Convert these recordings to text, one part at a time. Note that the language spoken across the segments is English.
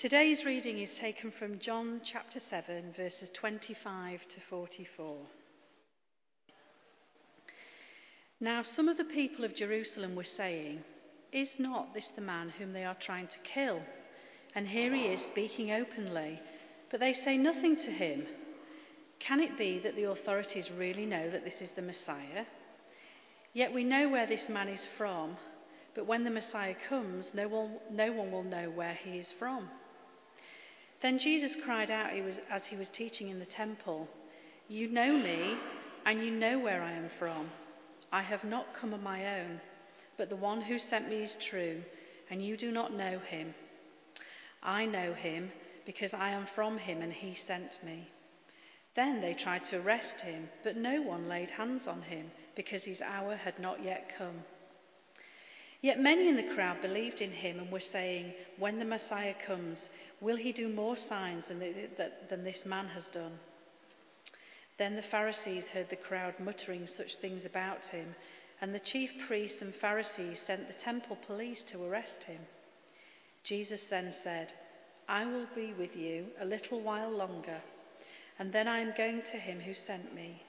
Today's reading is taken from John chapter 7, verses 25 to 44. Now, some of the people of Jerusalem were saying, Is not this the man whom they are trying to kill? And here he is speaking openly, but they say nothing to him. Can it be that the authorities really know that this is the Messiah? Yet we know where this man is from, but when the Messiah comes, no one, no one will know where he is from. Then Jesus cried out as he was teaching in the temple, You know me, and you know where I am from. I have not come on my own, but the one who sent me is true, and you do not know him. I know him because I am from him, and he sent me. Then they tried to arrest him, but no one laid hands on him because his hour had not yet come. Yet many in the crowd believed in him and were saying, When the Messiah comes, will he do more signs than, the, than this man has done? Then the Pharisees heard the crowd muttering such things about him, and the chief priests and Pharisees sent the temple police to arrest him. Jesus then said, I will be with you a little while longer, and then I am going to him who sent me.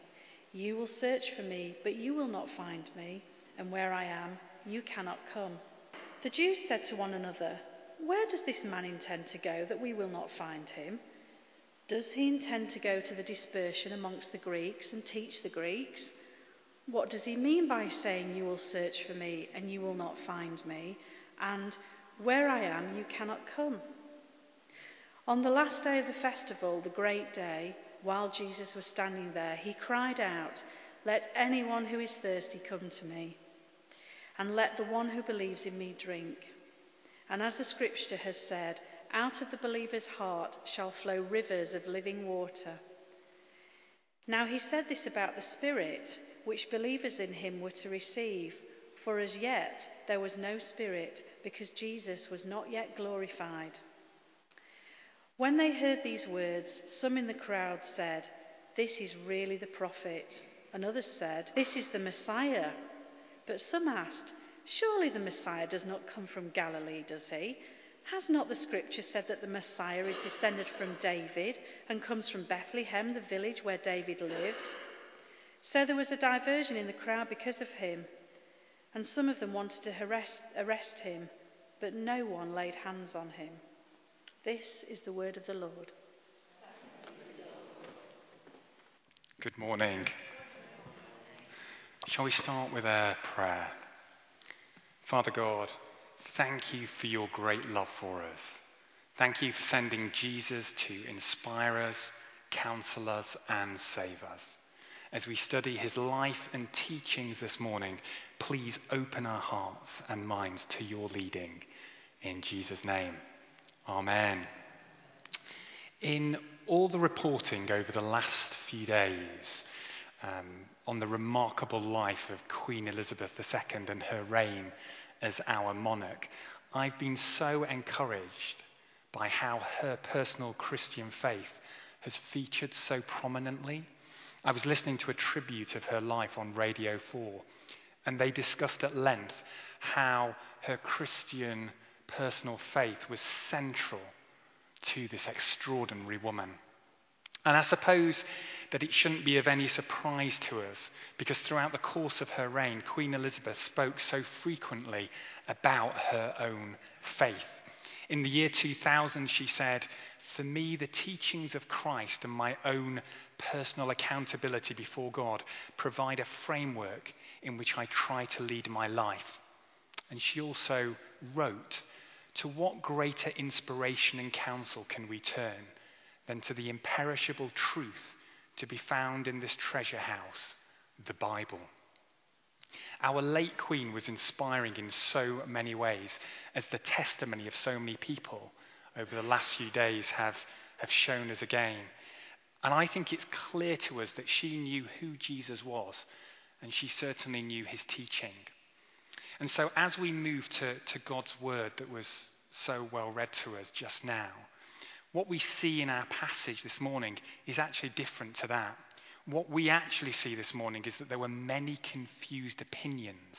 You will search for me, but you will not find me, and where I am, you cannot come. The Jews said to one another, Where does this man intend to go that we will not find him? Does he intend to go to the dispersion amongst the Greeks and teach the Greeks? What does he mean by saying, You will search for me and you will not find me? And where I am, you cannot come. On the last day of the festival, the great day, while Jesus was standing there, he cried out, Let anyone who is thirsty come to me and let the one who believes in me drink. And as the scripture has said, out of the believer's heart shall flow rivers of living water. Now he said this about the Spirit, which believers in him were to receive, for as yet there was no Spirit, because Jesus was not yet glorified. When they heard these words, some in the crowd said, This is really the prophet. And others said, This is the Messiah. But some asked, Surely the Messiah does not come from Galilee, does he? Has not the scripture said that the Messiah is descended from David and comes from Bethlehem, the village where David lived? So there was a diversion in the crowd because of him, and some of them wanted to arrest, arrest him, but no one laid hands on him. This is the word of the Lord. Good morning. Shall we start with a prayer? Father God, thank you for your great love for us. Thank you for sending Jesus to inspire us, counsel us, and save us. As we study his life and teachings this morning, please open our hearts and minds to your leading. In Jesus' name, Amen. In all the reporting over the last few days, um, on the remarkable life of Queen Elizabeth II and her reign as our monarch, I've been so encouraged by how her personal Christian faith has featured so prominently. I was listening to a tribute of her life on Radio 4, and they discussed at length how her Christian personal faith was central to this extraordinary woman. And I suppose that it shouldn't be of any surprise to us because throughout the course of her reign, Queen Elizabeth spoke so frequently about her own faith. In the year 2000, she said, For me, the teachings of Christ and my own personal accountability before God provide a framework in which I try to lead my life. And she also wrote, To what greater inspiration and counsel can we turn than to the imperishable truth to be found in this treasure house, the Bible. Our late Queen was inspiring in so many ways, as the testimony of so many people over the last few days have, have shown us again. And I think it's clear to us that she knew who Jesus was, and she certainly knew his teaching. And so, as we move to, to God's word that was so well read to us just now, what we see in our passage this morning is actually different to that. What we actually see this morning is that there were many confused opinions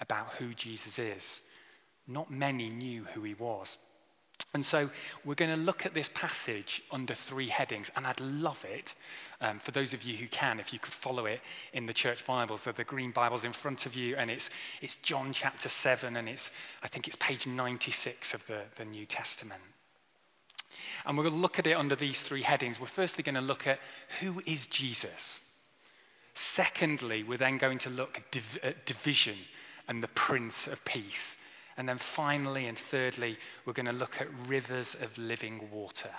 about who Jesus is. Not many knew who he was. And so we're going to look at this passage under three headings, and I'd love it um, for those of you who can, if you could follow it in the church Bibles. So the green Bibles in front of you, and it's, it's John chapter 7, and it's, I think it's page 96 of the, the New Testament. And we're going to look at it under these three headings. We're firstly going to look at who is Jesus. Secondly, we're then going to look at, div- at division and the Prince of Peace. And then finally and thirdly, we're going to look at rivers of living water.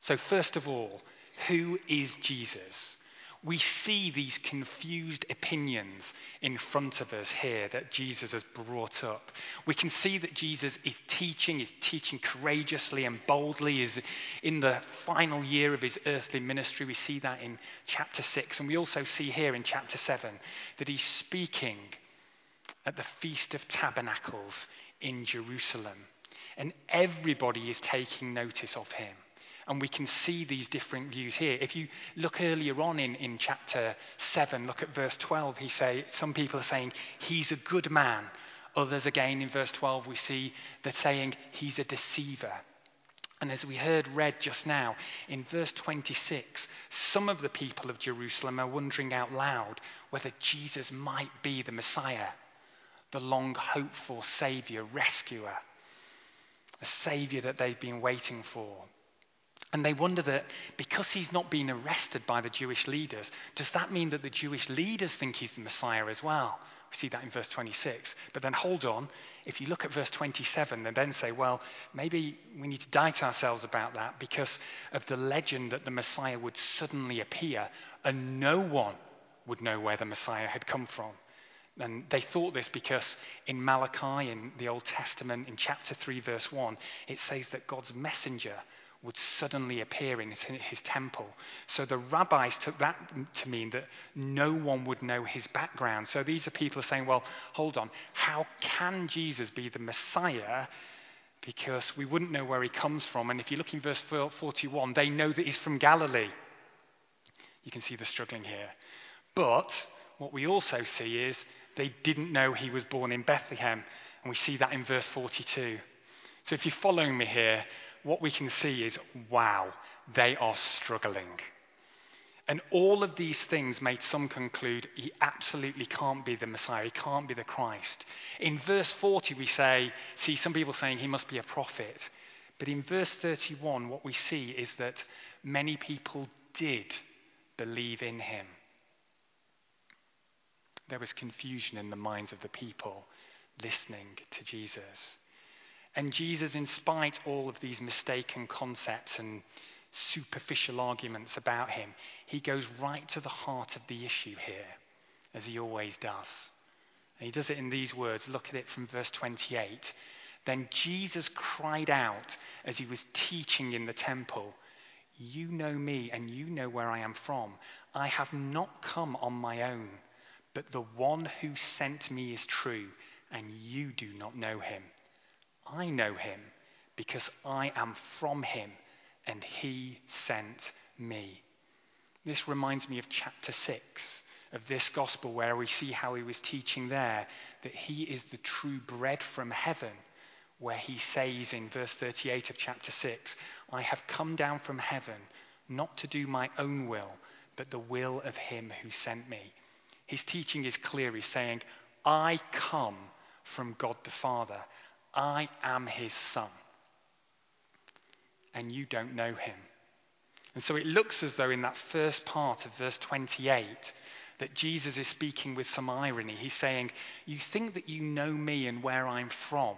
So, first of all, who is Jesus? We see these confused opinions in front of us here that Jesus has brought up. We can see that Jesus is teaching, is teaching courageously and boldly, is in the final year of his earthly ministry. We see that in chapter 6. And we also see here in chapter 7 that he's speaking at the Feast of Tabernacles in Jerusalem. And everybody is taking notice of him. And we can see these different views here. If you look earlier on in, in chapter 7, look at verse 12, he say, some people are saying, he's a good man. Others, again, in verse 12, we see that saying, he's a deceiver. And as we heard read just now, in verse 26, some of the people of Jerusalem are wondering out loud whether Jesus might be the Messiah the long hoped for Saviour, rescuer, a Saviour that they've been waiting for. And they wonder that because he's not been arrested by the Jewish leaders, does that mean that the Jewish leaders think he's the Messiah as well? We see that in verse 26. But then hold on, if you look at verse 27, they then say, well, maybe we need to doubt ourselves about that because of the legend that the Messiah would suddenly appear and no one would know where the Messiah had come from. And they thought this because in Malachi, in the Old Testament, in chapter 3, verse 1, it says that God's messenger would suddenly appear in his, his, temple. So the rabbis took that to mean that no one would know his background. So these are people saying, well, hold on, how can Jesus be the Messiah? Because we wouldn't know where he comes from. And if you look in verse 41, they know that he's from Galilee. You can see the struggling here. But what we also see is they didn't know he was born in Bethlehem. And we see that in verse 42. So if you're following me here, what we can see is wow, they are struggling. And all of these things made some conclude he absolutely can't be the Messiah, he can't be the Christ. In verse 40, we say, see some people saying he must be a prophet. But in verse 31, what we see is that many people did believe in him there was confusion in the minds of the people listening to Jesus. And Jesus, in spite all of these mistaken concepts and superficial arguments about him, he goes right to the heart of the issue here, as he always does. And he does it in these words. Look at it from verse 28. Then Jesus cried out as he was teaching in the temple, You know me, and you know where I am from. I have not come on my own but the one who sent me is true, and you do not know him. I know him because I am from him, and he sent me. This reminds me of chapter 6 of this gospel, where we see how he was teaching there that he is the true bread from heaven, where he says in verse 38 of chapter 6, I have come down from heaven not to do my own will, but the will of him who sent me. His teaching is clear. He's saying, I come from God the Father. I am his son. And you don't know him. And so it looks as though in that first part of verse 28 that Jesus is speaking with some irony. He's saying, You think that you know me and where I'm from.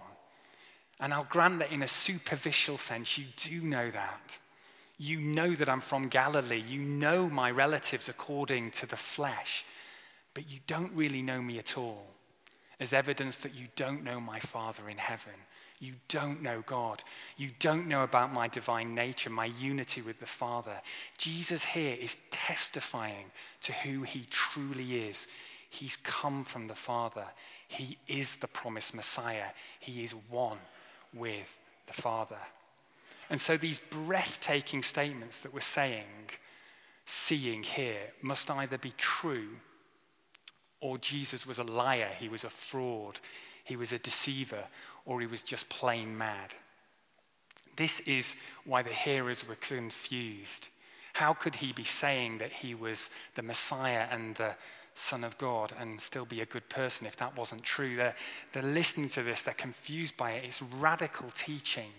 And I'll grant that in a superficial sense, you do know that. You know that I'm from Galilee. You know my relatives according to the flesh but you don't really know me at all, as evidence that you don't know my Father in heaven. You don't know God. You don't know about my divine nature, my unity with the Father. Jesus here is testifying to who he truly is. He's come from the Father. He is the promised Messiah. He is one with the Father. And so these breathtaking statements that we're saying, seeing here, must either be true or Jesus was a liar, he was a fraud, he was a deceiver, or he was just plain mad. This is why the hearers were confused. How could he be saying that he was the Messiah and the Son of God and still be a good person if that wasn't true? They're, they're listening to this, they're confused by it. It's radical teaching.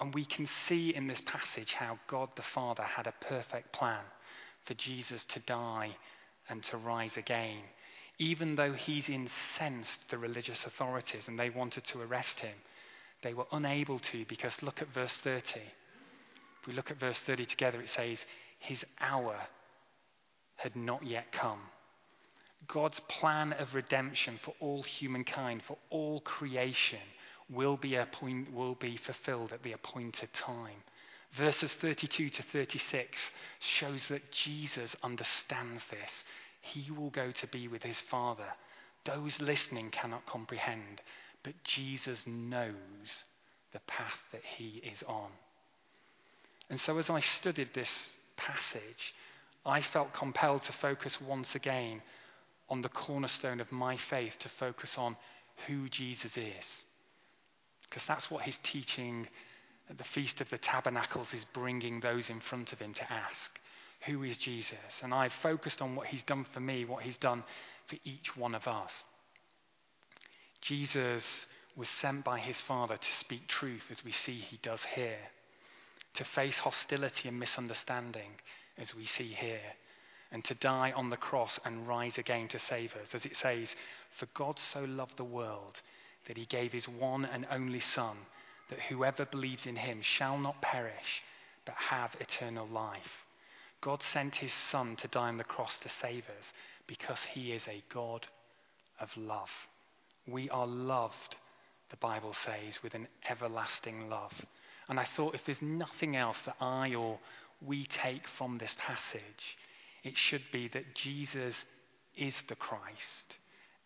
And we can see in this passage how God the Father had a perfect plan for Jesus to die and to rise again. Even though he's incensed the religious authorities and they wanted to arrest him, they were unable to because look at verse 30. If we look at verse 30 together, it says, His hour had not yet come. God's plan of redemption for all humankind, for all creation, will be, appoint, will be fulfilled at the appointed time. Verses 32 to 36 shows that Jesus understands this. He will go to be with his Father. Those listening cannot comprehend, but Jesus knows the path that he is on. And so, as I studied this passage, I felt compelled to focus once again on the cornerstone of my faith, to focus on who Jesus is. Because that's what his teaching at the Feast of the Tabernacles is bringing those in front of him to ask. Who is Jesus? And I've focused on what he's done for me, what he's done for each one of us. Jesus was sent by his Father to speak truth, as we see he does here, to face hostility and misunderstanding, as we see here, and to die on the cross and rise again to save us. As it says, For God so loved the world that he gave his one and only Son, that whoever believes in him shall not perish, but have eternal life. God sent his Son to die on the cross to save us because he is a God of love. We are loved, the Bible says, with an everlasting love. And I thought if there's nothing else that I or we take from this passage, it should be that Jesus is the Christ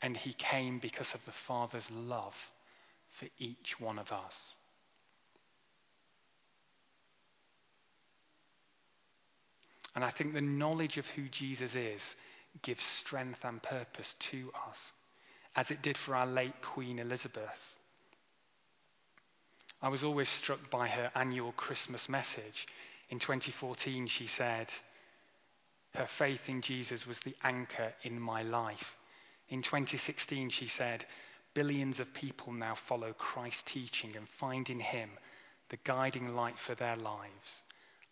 and he came because of the Father's love for each one of us. And I think the knowledge of who Jesus is gives strength and purpose to us, as it did for our late Queen Elizabeth. I was always struck by her annual Christmas message. In 2014, she said, Her faith in Jesus was the anchor in my life. In 2016, she said, Billions of people now follow Christ's teaching and find in him the guiding light for their lives.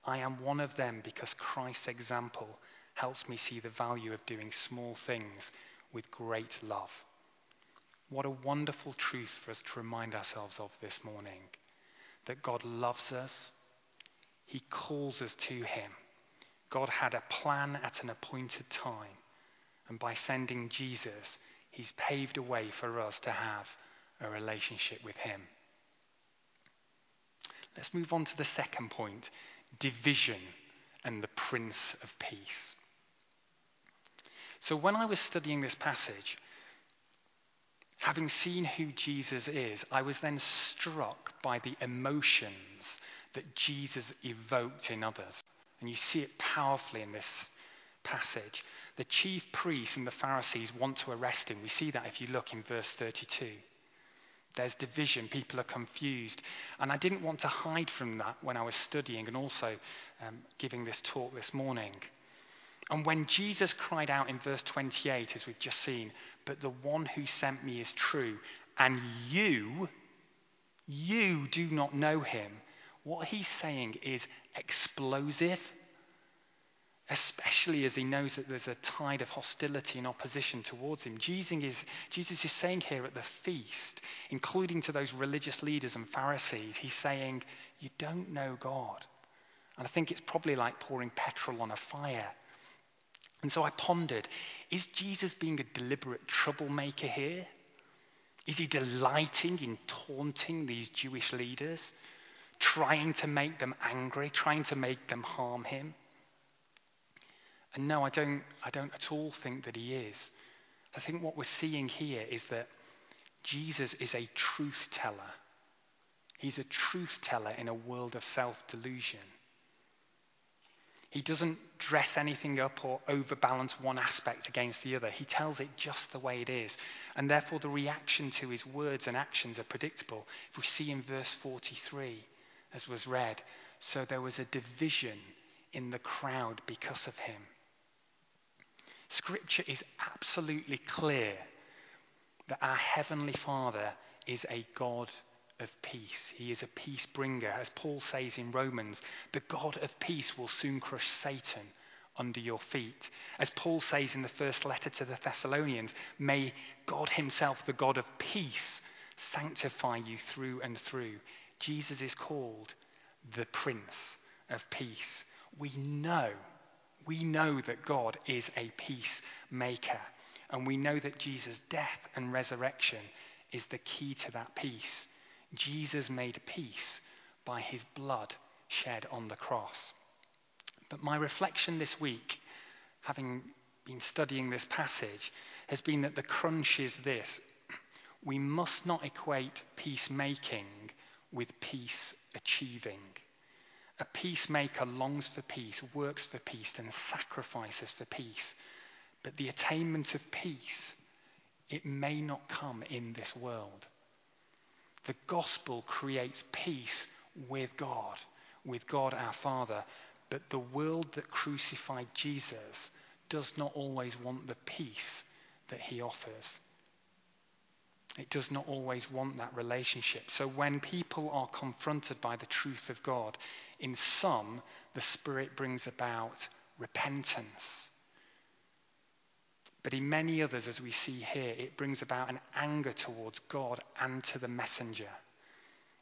I am one of them because Christ's example helps me see the value of doing small things with great love. What a wonderful truth for us to remind ourselves of this morning that God loves us, He calls us to Him. God had a plan at an appointed time, and by sending Jesus, He's paved a way for us to have a relationship with Him. Let's move on to the second point division and the Prince of Peace. So, when I was studying this passage, having seen who Jesus is, I was then struck by the emotions that Jesus evoked in others. And you see it powerfully in this passage. The chief priests and the Pharisees want to arrest him. We see that if you look in verse 32. There's division. People are confused. And I didn't want to hide from that when I was studying and also um, giving this talk this morning. And when Jesus cried out in verse 28, as we've just seen, but the one who sent me is true, and you, you do not know him, what he's saying is explosive especially as he knows that there's a tide of hostility and opposition towards him. Jesus is, Jesus is saying here at the feast, including to those religious leaders and Pharisees, he's saying, You don't know God. And I think it's probably like pouring petrol on a fire. And so I pondered is Jesus being a deliberate troublemaker here? Is he delighting in taunting these Jewish leaders, trying to make them angry, trying to make them harm him? And no, I don't, I don't at all think that he is. I think what we're seeing here is that Jesus is a truth teller. He's a truth teller in a world of self delusion. He doesn't dress anything up or overbalance one aspect against the other. He tells it just the way it is. And therefore, the reaction to his words and actions are predictable. If we see in verse 43, as was read. So there was a division in the crowd because of him. Scripture is absolutely clear that our Heavenly Father is a God of peace. He is a peace bringer. As Paul says in Romans, the God of peace will soon crush Satan under your feet. As Paul says in the first letter to the Thessalonians, may God Himself, the God of peace, sanctify you through and through. Jesus is called the Prince of Peace. We know, we know that God is a peacemaker. And we know that Jesus' death and resurrection is the key to that peace. Jesus made peace by his blood shed on the cross. But my reflection this week, having been studying this passage, has been that the crunch is this we must not equate peacemaking with peace achieving. A peacemaker longs for peace, works for peace, and sacrifices for peace. But the attainment of peace, it may not come in this world. The gospel creates peace with God, with God our Father. But the world that crucified Jesus does not always want the peace that he offers. It does not always want that relationship. So when people are confronted by the truth of God, in some, the Spirit brings about repentance. But in many others, as we see here, it brings about an anger towards God and to the messenger.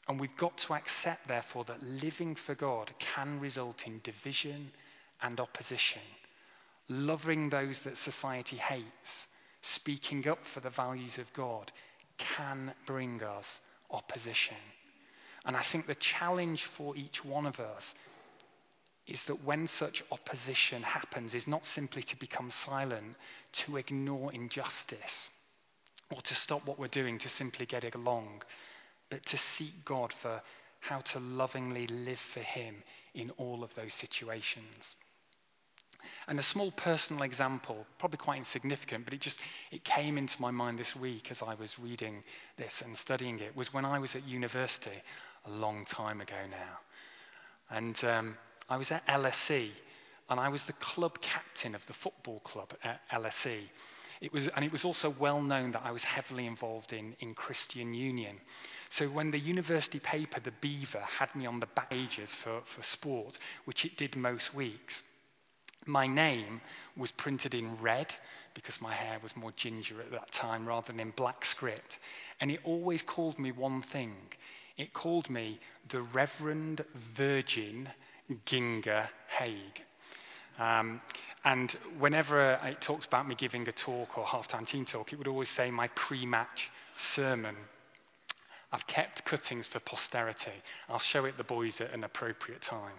And we've got to accept, therefore, that living for God can result in division and opposition. Loving those that society hates, speaking up for the values of God, can bring us opposition. And I think the challenge for each one of us is that when such opposition happens, is not simply to become silent, to ignore injustice, or to stop what we're doing to simply get along, but to seek God for how to lovingly live for Him in all of those situations. And a small personal example, probably quite insignificant, but it just it came into my mind this week as I was reading this and studying it, was when I was at university a long time ago now. And um, I was at LSE, and I was the club captain of the football club at LSE. It was, and it was also well known that I was heavily involved in, in Christian Union. So when the university paper, the Beaver, had me on the pages for, for sport, which it did most weeks, my name was printed in red because my hair was more ginger at that time rather than in black script. And it always called me one thing it called me the Reverend Virgin Ginga Haig. Um, and whenever it talks about me giving a talk or halftime team talk, it would always say my pre match sermon. I've kept cuttings for posterity. I'll show it the boys at an appropriate time.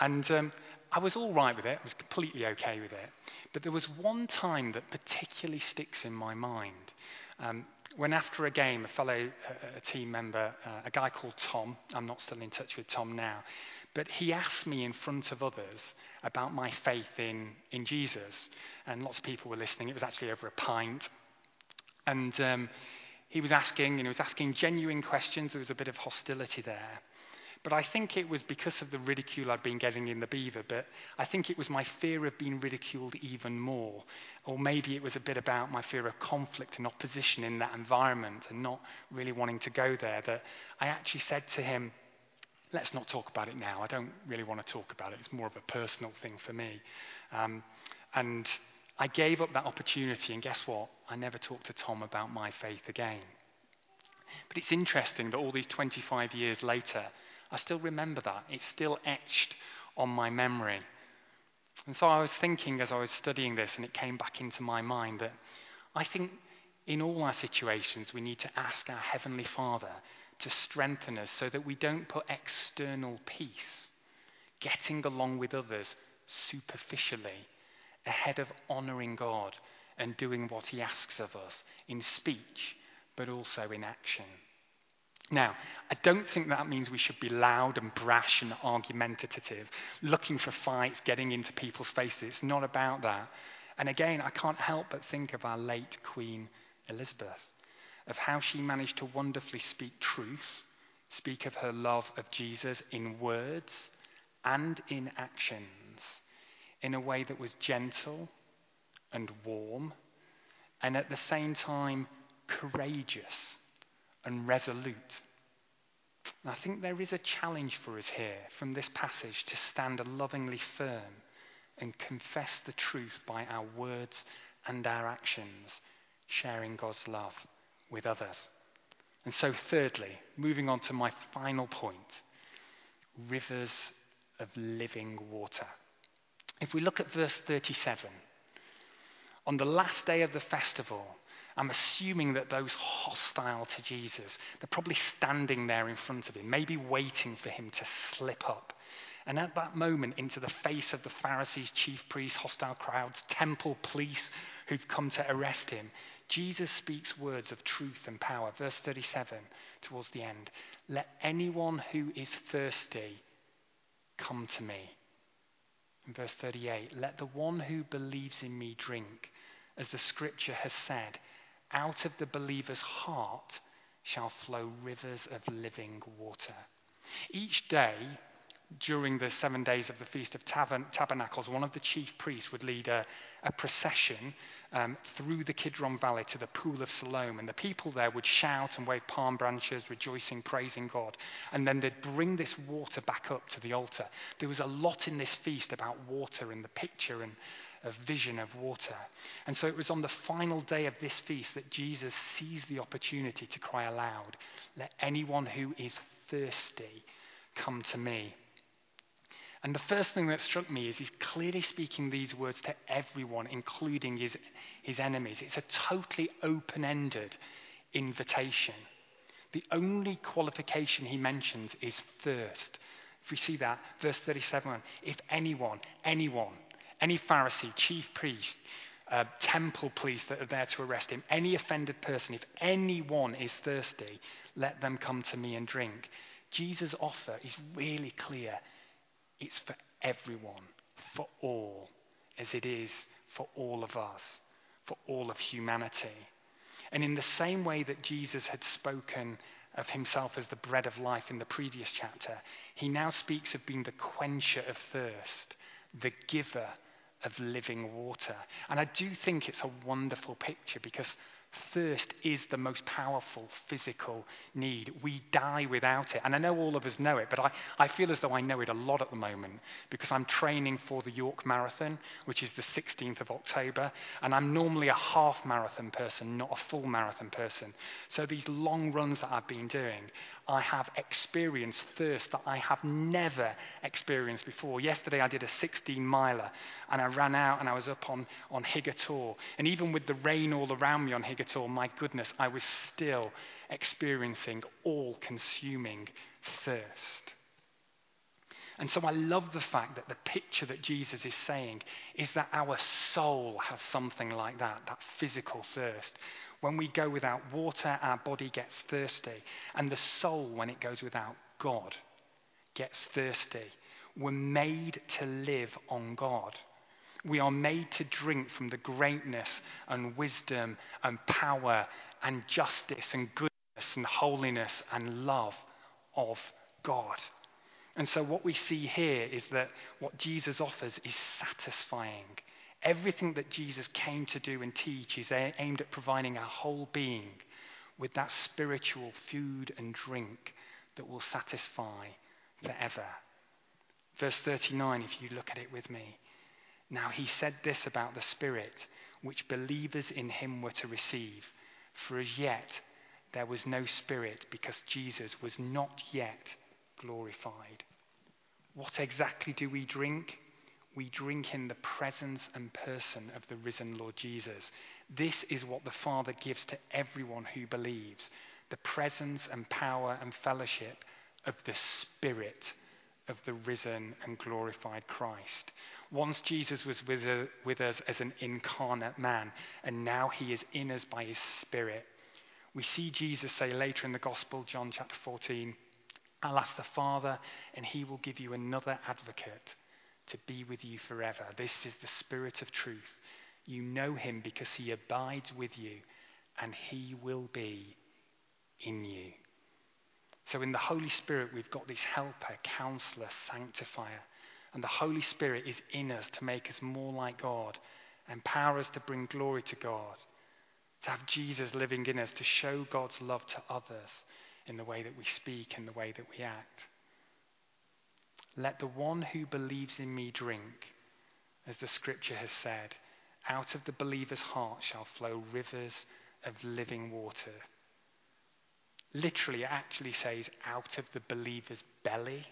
And um, I was all right with it, I was completely okay with it. But there was one time that particularly sticks in my mind. Um, when after a game, a fellow a team member, uh, a guy called Tom, I'm not still in touch with Tom now, but he asked me in front of others about my faith in, in Jesus. And lots of people were listening. It was actually over a pint. And um, he was asking, and he was asking genuine questions. There was a bit of hostility there. But I think it was because of the ridicule I'd been getting in the Beaver, but I think it was my fear of being ridiculed even more. Or maybe it was a bit about my fear of conflict and opposition in that environment and not really wanting to go there that I actually said to him, Let's not talk about it now. I don't really want to talk about it. It's more of a personal thing for me. Um, and I gave up that opportunity, and guess what? I never talked to Tom about my faith again. But it's interesting that all these 25 years later, I still remember that. It's still etched on my memory. And so I was thinking as I was studying this, and it came back into my mind that I think in all our situations, we need to ask our Heavenly Father to strengthen us so that we don't put external peace, getting along with others superficially, ahead of honouring God and doing what He asks of us in speech, but also in action. Now, I don't think that means we should be loud and brash and argumentative, looking for fights, getting into people's faces. It's not about that. And again, I can't help but think of our late Queen Elizabeth, of how she managed to wonderfully speak truth, speak of her love of Jesus in words and in actions in a way that was gentle and warm and at the same time courageous and resolute. And I think there is a challenge for us here from this passage to stand lovingly firm and confess the truth by our words and our actions, sharing God's love with others. And so, thirdly, moving on to my final point rivers of living water. If we look at verse 37, on the last day of the festival, I'm assuming that those hostile to Jesus, they're probably standing there in front of him, maybe waiting for him to slip up. And at that moment, into the face of the Pharisees, chief priests, hostile crowds, temple police who've come to arrest him, Jesus speaks words of truth and power. Verse 37, towards the end. Let anyone who is thirsty come to me. In verse 38, let the one who believes in me drink, as the scripture has said. Out of the believer's heart shall flow rivers of living water. Each day, during the seven days of the Feast of Tabernacles, one of the chief priests would lead a, a procession um, through the Kidron Valley to the Pool of Siloam. And the people there would shout and wave palm branches, rejoicing, praising God. And then they'd bring this water back up to the altar. There was a lot in this feast about water and the picture and, a vision of water. And so it was on the final day of this feast that Jesus seized the opportunity to cry aloud, Let anyone who is thirsty come to me. And the first thing that struck me is he's clearly speaking these words to everyone, including his, his enemies. It's a totally open ended invitation. The only qualification he mentions is thirst. If we see that, verse 37 if anyone, anyone, any Pharisee, chief priest, uh, temple police that are there to arrest him, any offended person, if anyone is thirsty, let them come to me and drink. Jesus' offer is really clear. It's for everyone, for all, as it is for all of us, for all of humanity. And in the same way that Jesus had spoken of himself as the bread of life in the previous chapter, he now speaks of being the quencher of thirst, the giver of living water. And I do think it's a wonderful picture because Thirst is the most powerful physical need. We die without it. And I know all of us know it, but I, I feel as though I know it a lot at the moment because I'm training for the York Marathon, which is the 16th of October. And I'm normally a half marathon person, not a full marathon person. So these long runs that I've been doing, I have experienced thirst that I have never experienced before. Yesterday I did a 16 miler and I ran out and I was up on, on Higger Tor. And even with the rain all around me on At all, my goodness, I was still experiencing all consuming thirst. And so I love the fact that the picture that Jesus is saying is that our soul has something like that, that physical thirst. When we go without water, our body gets thirsty. And the soul, when it goes without God, gets thirsty. We're made to live on God. We are made to drink from the greatness and wisdom and power and justice and goodness and holiness and love of God. And so, what we see here is that what Jesus offers is satisfying. Everything that Jesus came to do and teach is aimed at providing our whole being with that spiritual food and drink that will satisfy forever. Verse 39, if you look at it with me. Now he said this about the Spirit, which believers in him were to receive. For as yet there was no Spirit, because Jesus was not yet glorified. What exactly do we drink? We drink in the presence and person of the risen Lord Jesus. This is what the Father gives to everyone who believes the presence and power and fellowship of the Spirit of the risen and glorified Christ. Once Jesus was with, uh, with us as an incarnate man, and now he is in us by his Spirit. We see Jesus say later in the Gospel, John chapter 14, I'll ask the Father, and he will give you another advocate to be with you forever. This is the Spirit of truth. You know him because he abides with you, and he will be in you. So in the Holy Spirit, we've got this helper, counselor, sanctifier. And the Holy Spirit is in us to make us more like God, empower us to bring glory to God, to have Jesus living in us, to show God's love to others in the way that we speak and the way that we act. Let the one who believes in me drink, as the scripture has said, out of the believer's heart shall flow rivers of living water. Literally, it actually says, out of the believer's belly.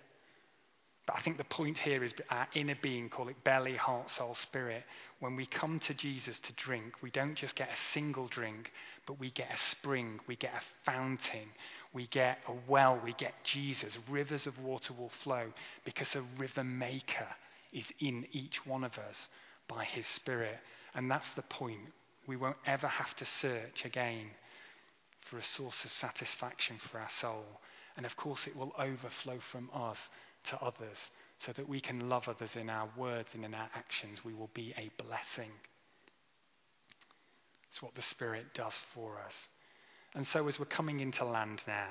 But I think the point here is our inner being, call it belly, heart, soul, spirit. When we come to Jesus to drink, we don't just get a single drink, but we get a spring, we get a fountain, we get a well, we get Jesus. Rivers of water will flow because a river maker is in each one of us by his Spirit. And that's the point. We won't ever have to search again for a source of satisfaction for our soul. And of course, it will overflow from us to others so that we can love others in our words and in our actions. We will be a blessing. It's what the Spirit does for us. And so, as we're coming into land now,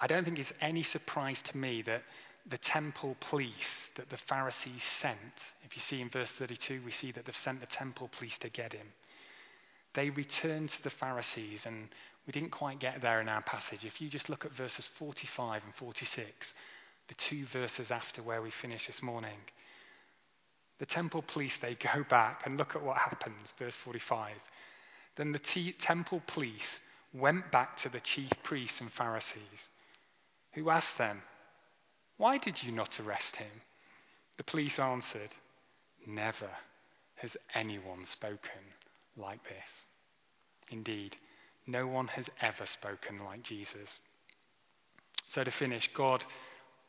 I don't think it's any surprise to me that the temple police that the Pharisees sent, if you see in verse 32, we see that they've sent the temple police to get him. They returned to the Pharisees, and we didn't quite get there in our passage. If you just look at verses 45 and 46, the two verses after where we finished this morning, the temple police, they go back and look at what happens. Verse 45. Then the temple police went back to the chief priests and Pharisees, who asked them, Why did you not arrest him? The police answered, Never has anyone spoken like this. Indeed, no one has ever spoken like Jesus. So, to finish, God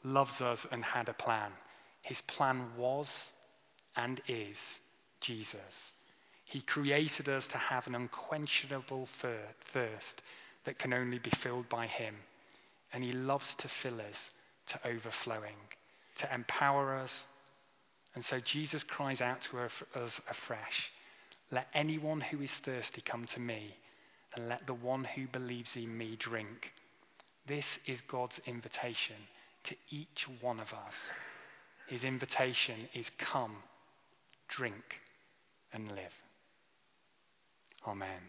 loves us and had a plan. His plan was and is Jesus. He created us to have an unquenchable thirst that can only be filled by Him. And He loves to fill us to overflowing, to empower us. And so Jesus cries out to us afresh Let anyone who is thirsty come to me and let the one who believes in me drink. This is God's invitation to each one of us. His invitation is come, drink, and live. Amen.